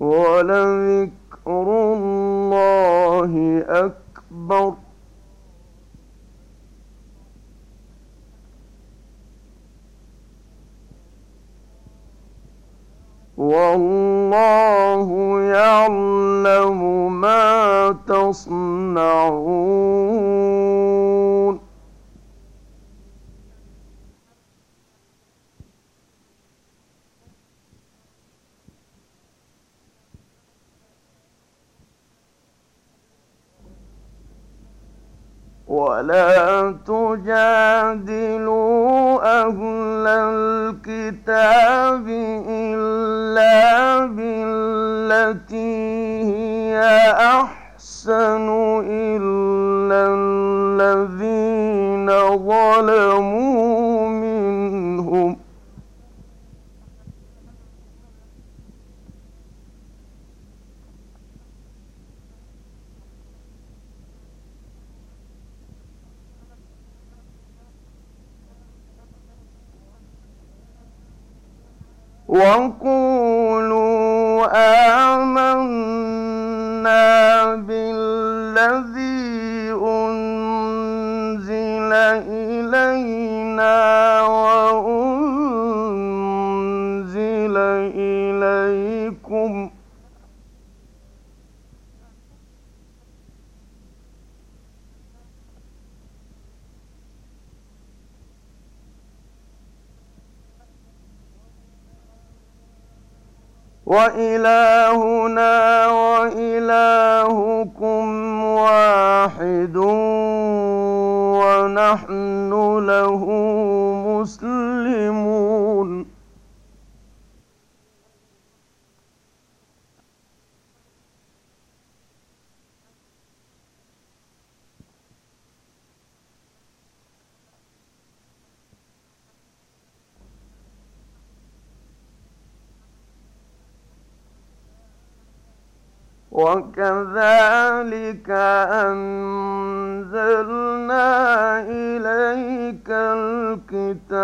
ولذكر الله أكبر. بالذي أنزل إلينا وأنزل إليكم. وإلهنا وإلهكم واحد ونحن له مسلمون. وكذلك أنزلنا إليك الكتاب.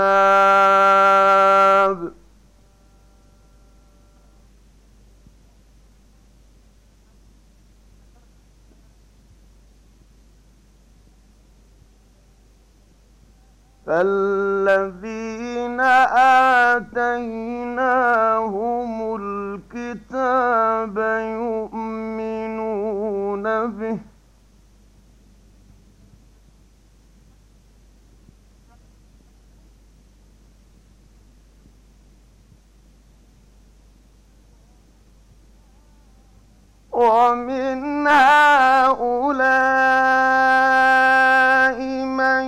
فالذين آتيناهم الكتاب يؤمنون به ومن هؤلاء من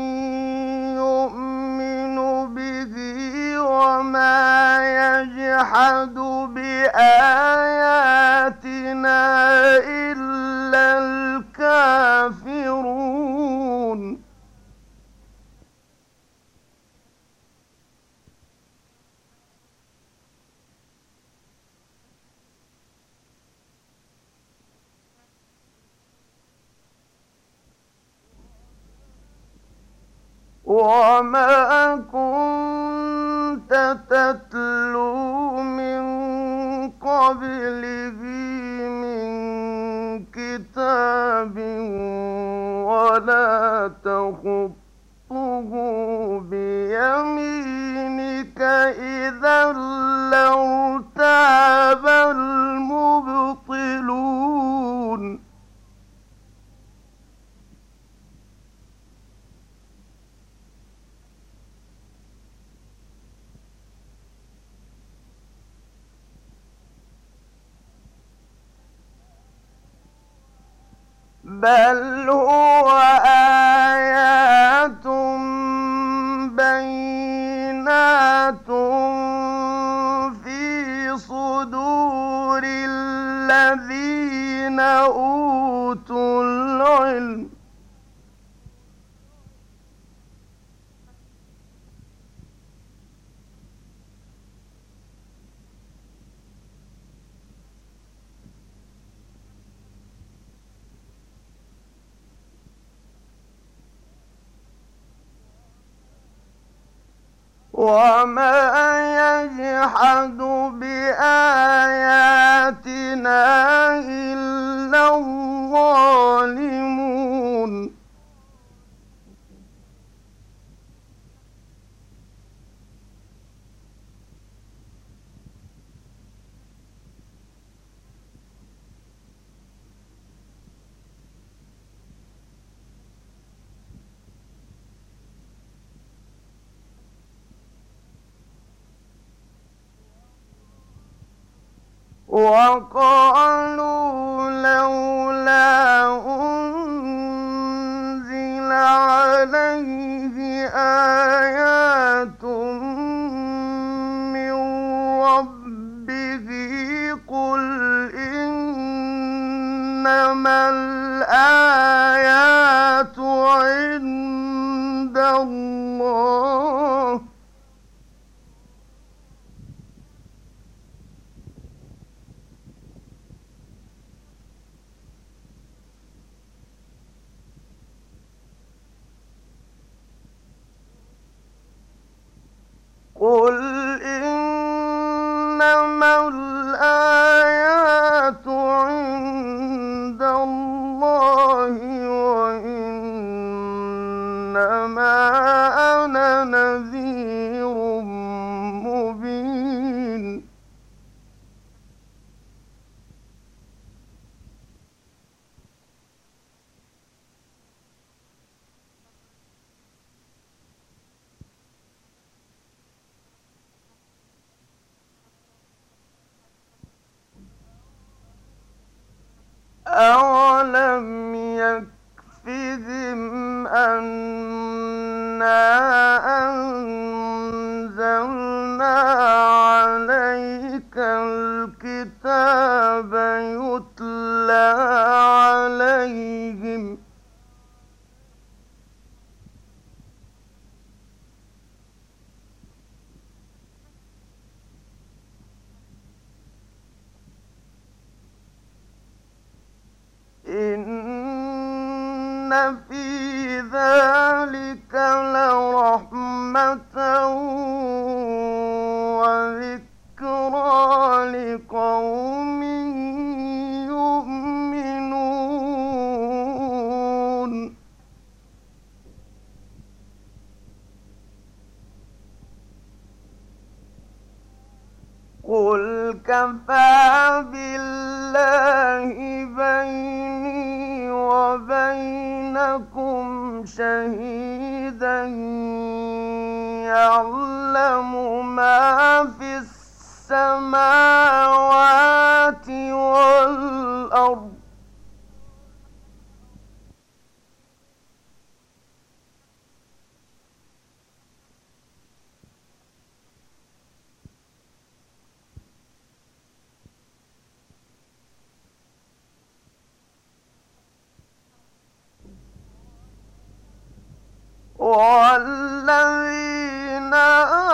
يؤمن به وما يجحد بآياتنا وما كنت تتلو من قبله من كتاب ولا تخطه بيمينك إذا بل وقالوا أولم يعلم ما في السماوات والأرض. والذي Uh, uh.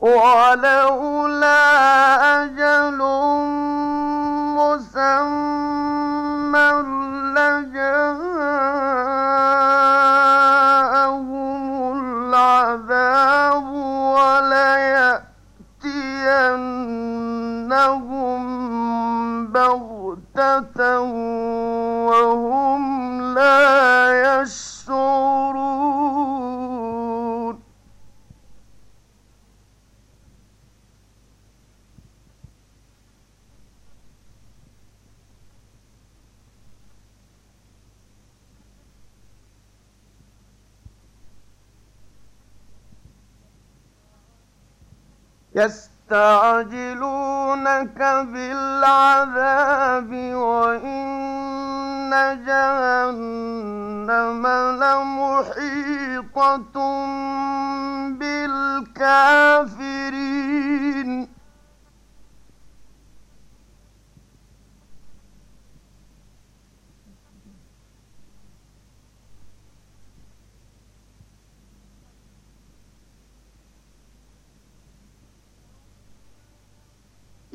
ولولا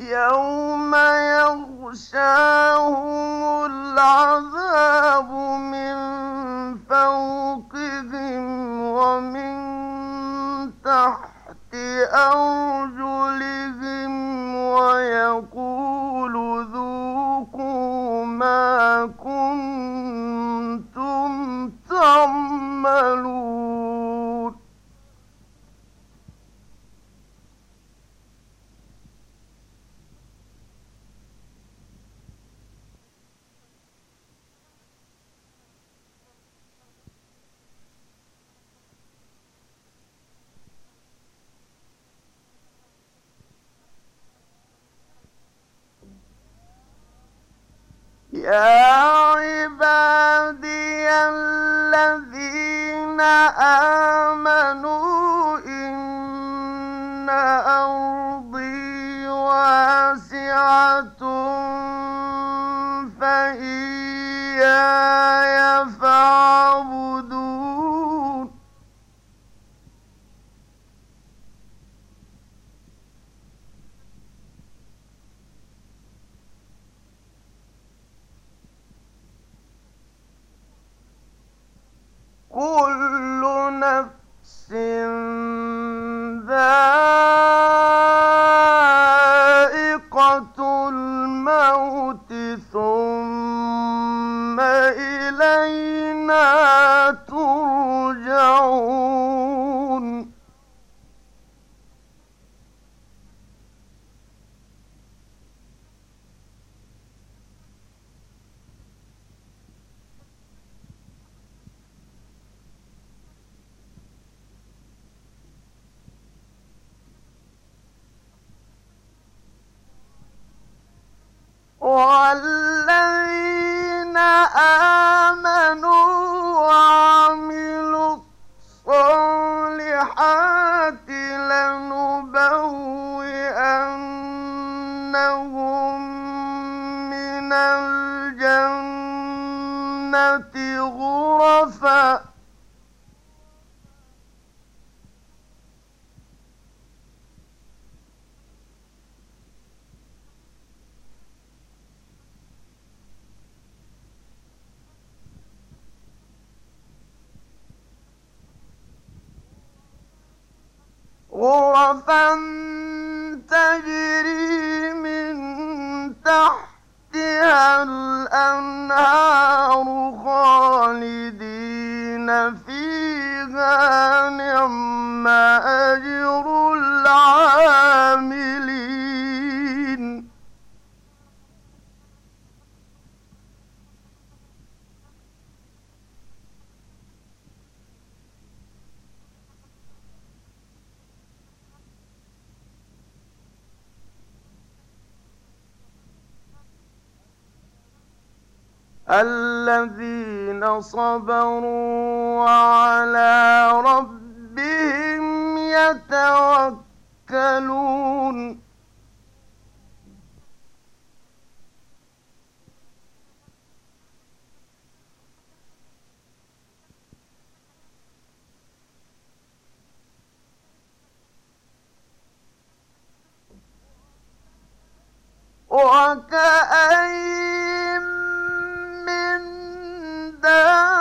يوم يغشاهم العذاب من فوقهم ومن تحت أرجلهم يا عبادي الذين آمنوا school I found الذين صبروا وعلى ربهم يتوكلون. وكأين Oh.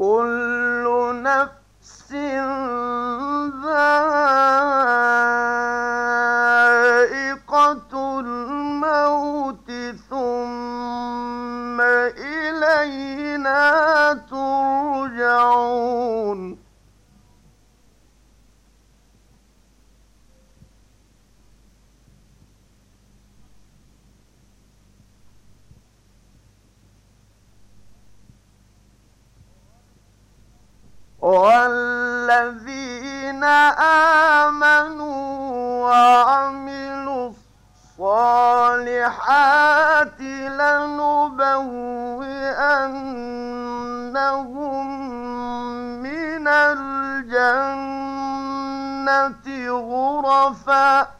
كل نفس والذين آمنوا وعملوا الصالحات لنبوئنهم من الجنة غرفاً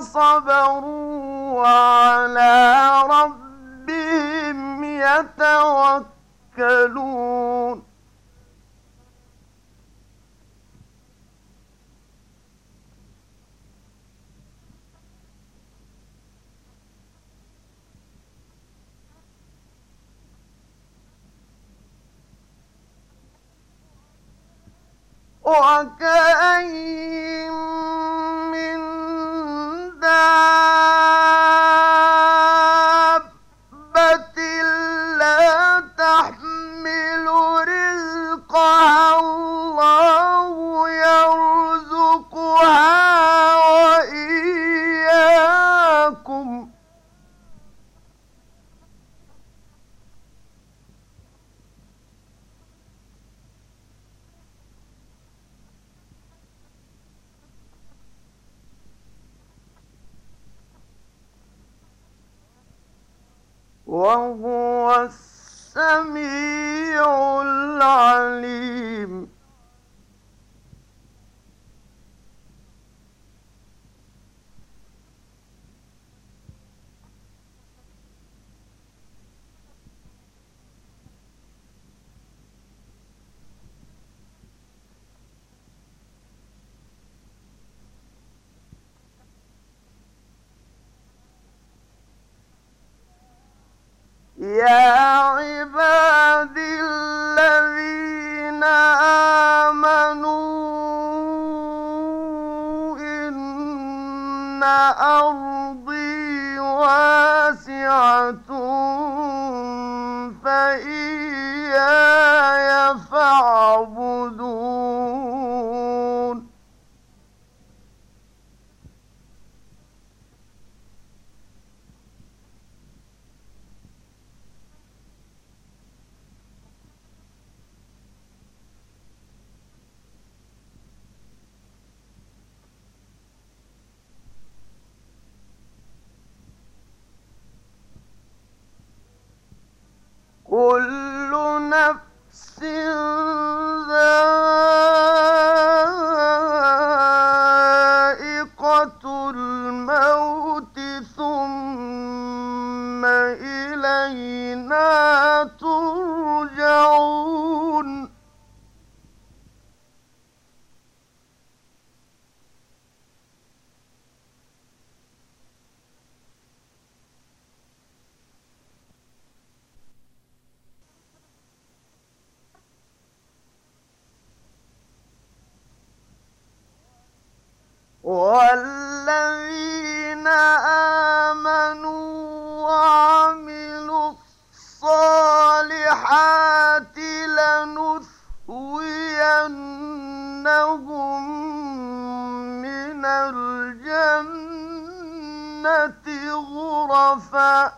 صبروا وعلى ربهم يتوكلون. وكأين من يا كل غرفاً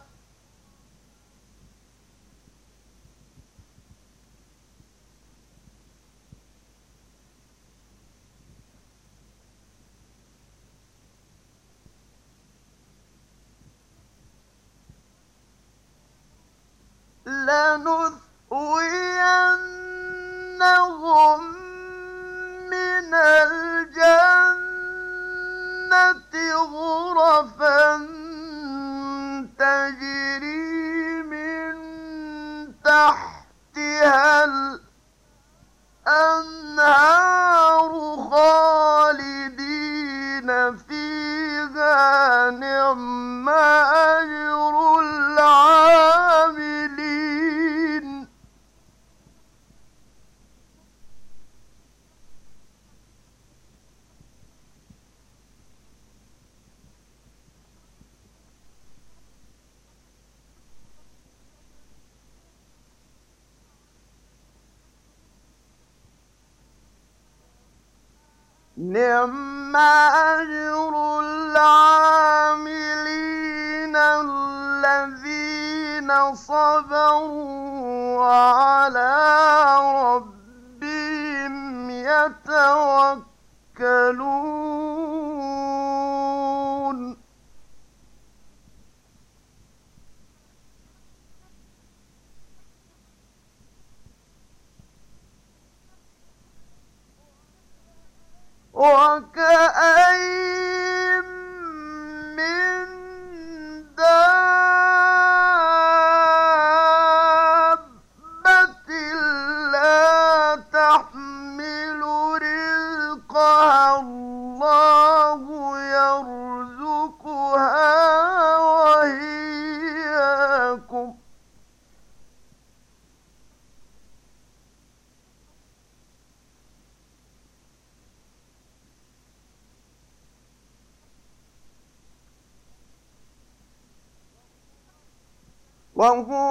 صبروا وعلى ربهم يتوكلون. 欢呼。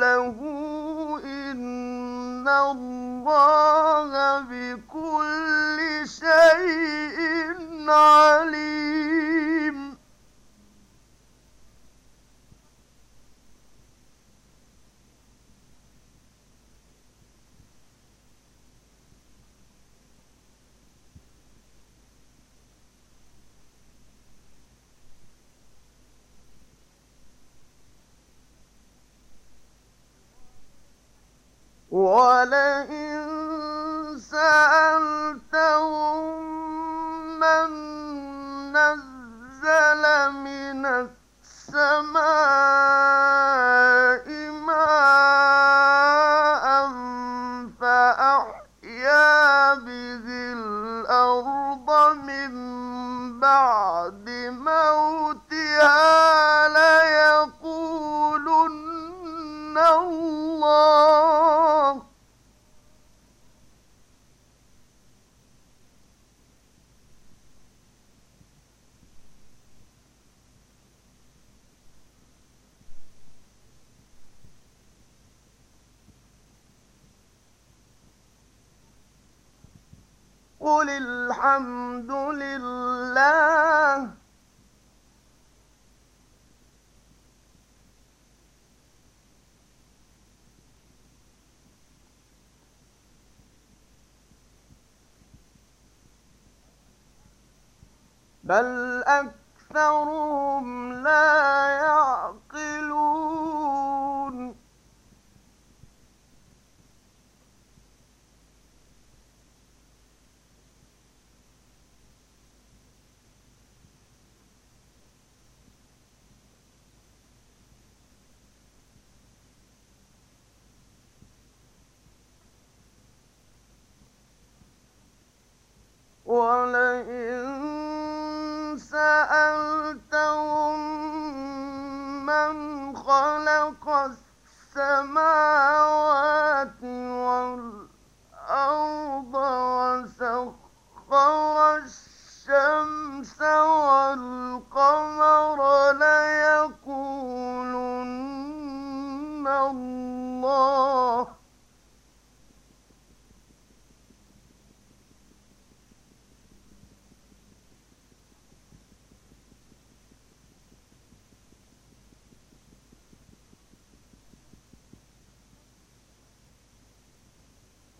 له إن الله بكل شيء عليم ولئن سألتهم من نزل من السماء قل الحمد لله. بل أكثرهم لا يعلمون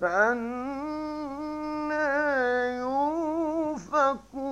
فأنا يوفكون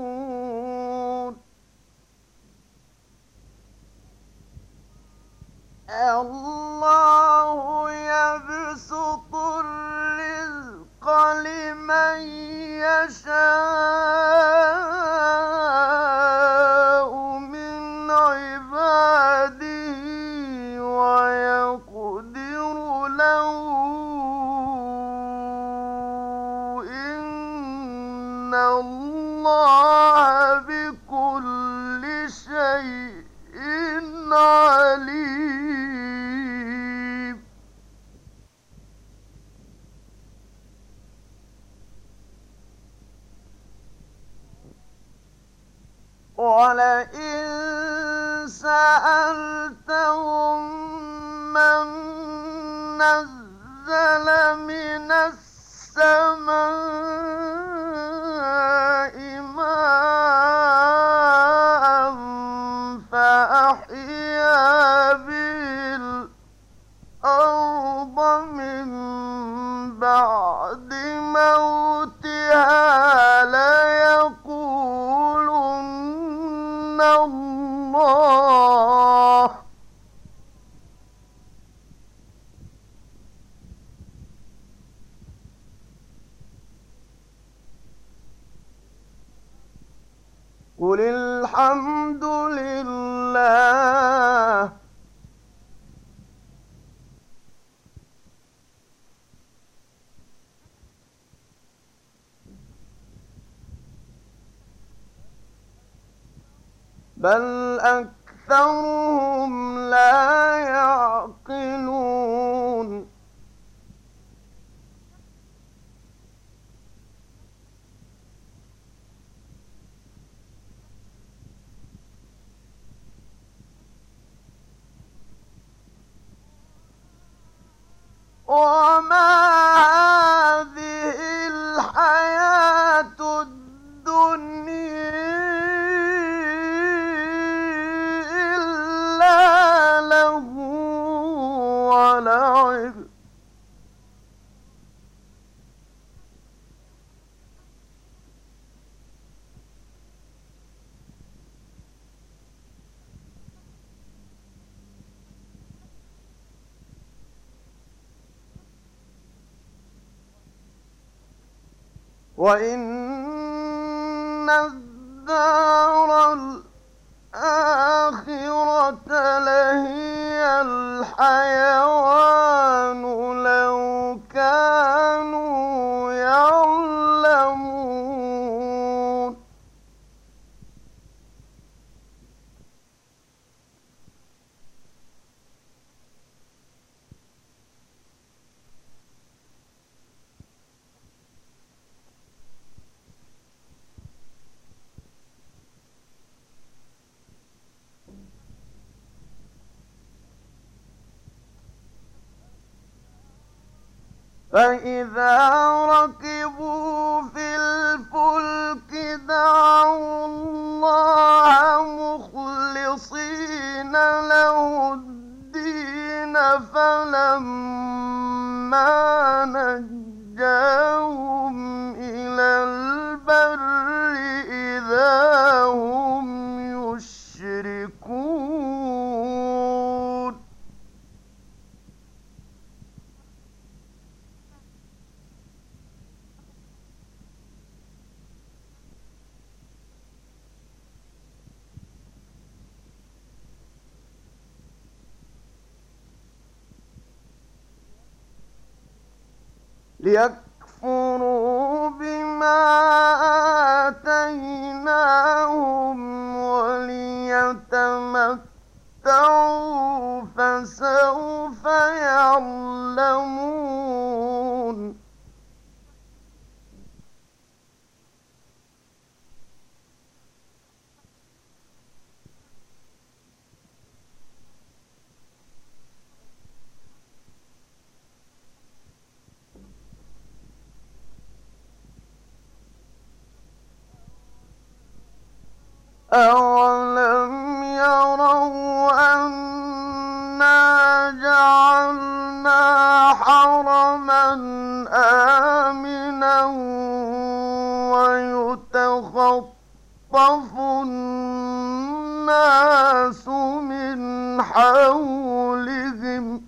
بل أكثرهم وإن الدار الآخرة لهي الحيوان فإذا ركبوا 连 الناس من حولهم.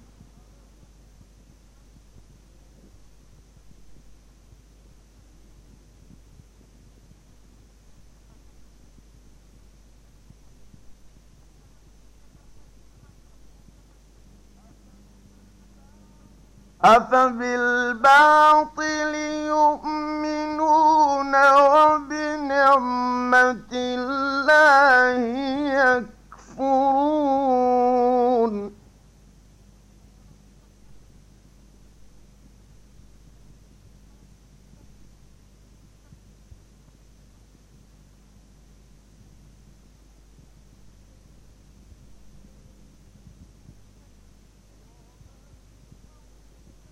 أفبالباطل يؤمنون وبنعمة الله يكفرون.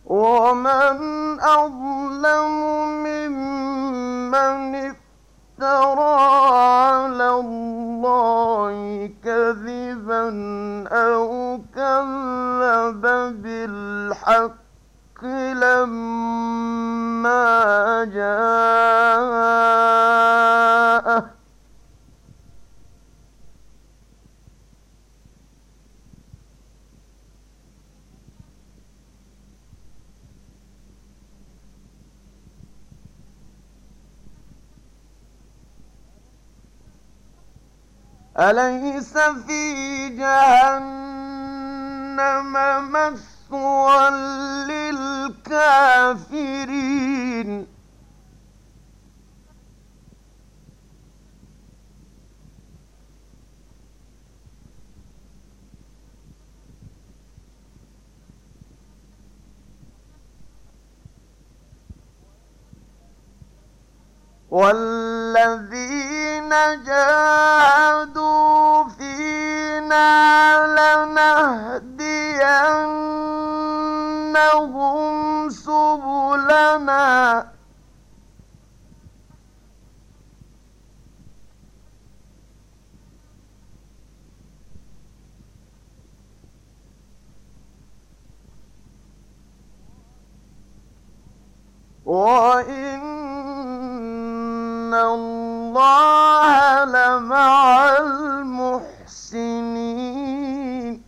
ومن أظلم ممن افترى على الله كذبا أو كذب بالحق لما جاءه. أليس في جهنم مثوى للكافرين؟ والذين جاءوا وإن الله لمع المحسنين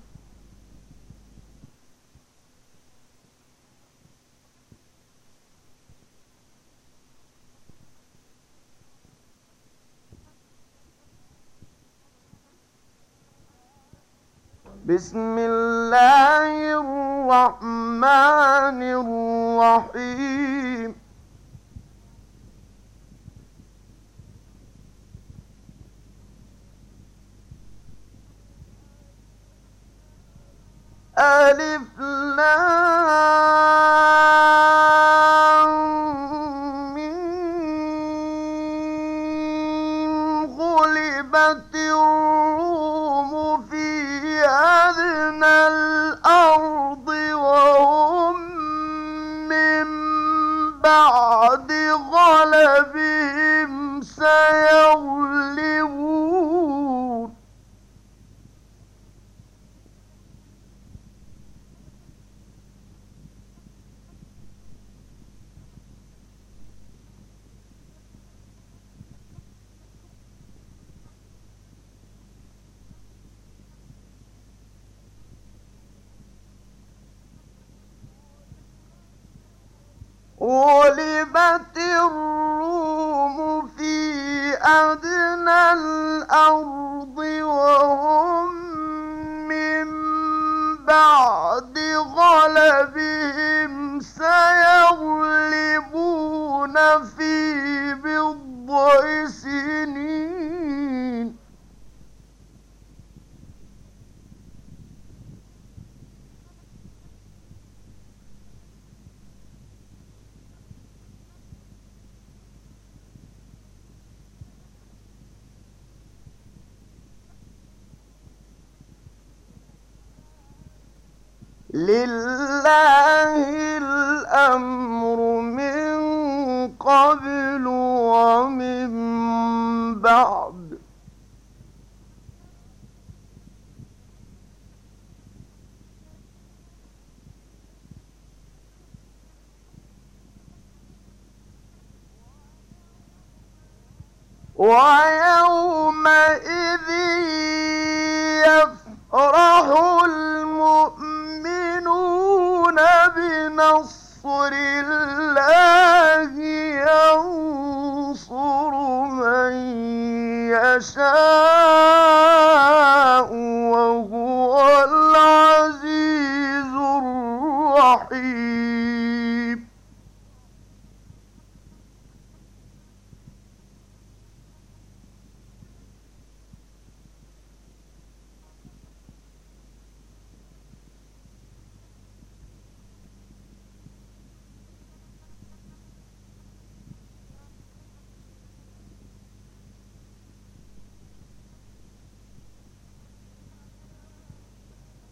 بسم الله الرحمن الرحيم ألف لام. الأرض Little.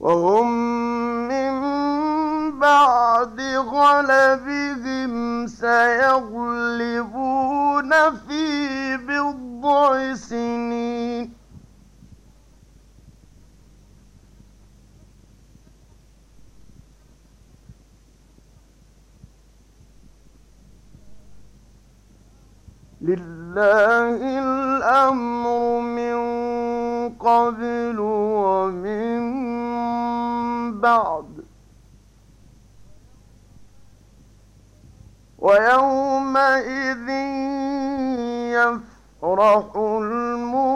وهم من بعد غلبهم سيغلبون في بضع سنين. لله الأمر من قبل بعد ويومئذ يفرح المؤمنون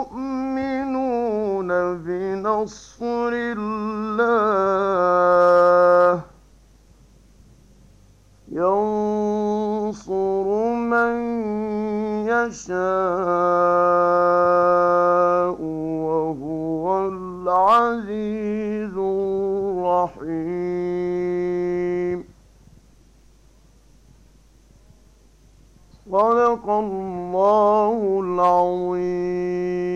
بنصر الله. ينصر من يشاء. صدق الله العظيم.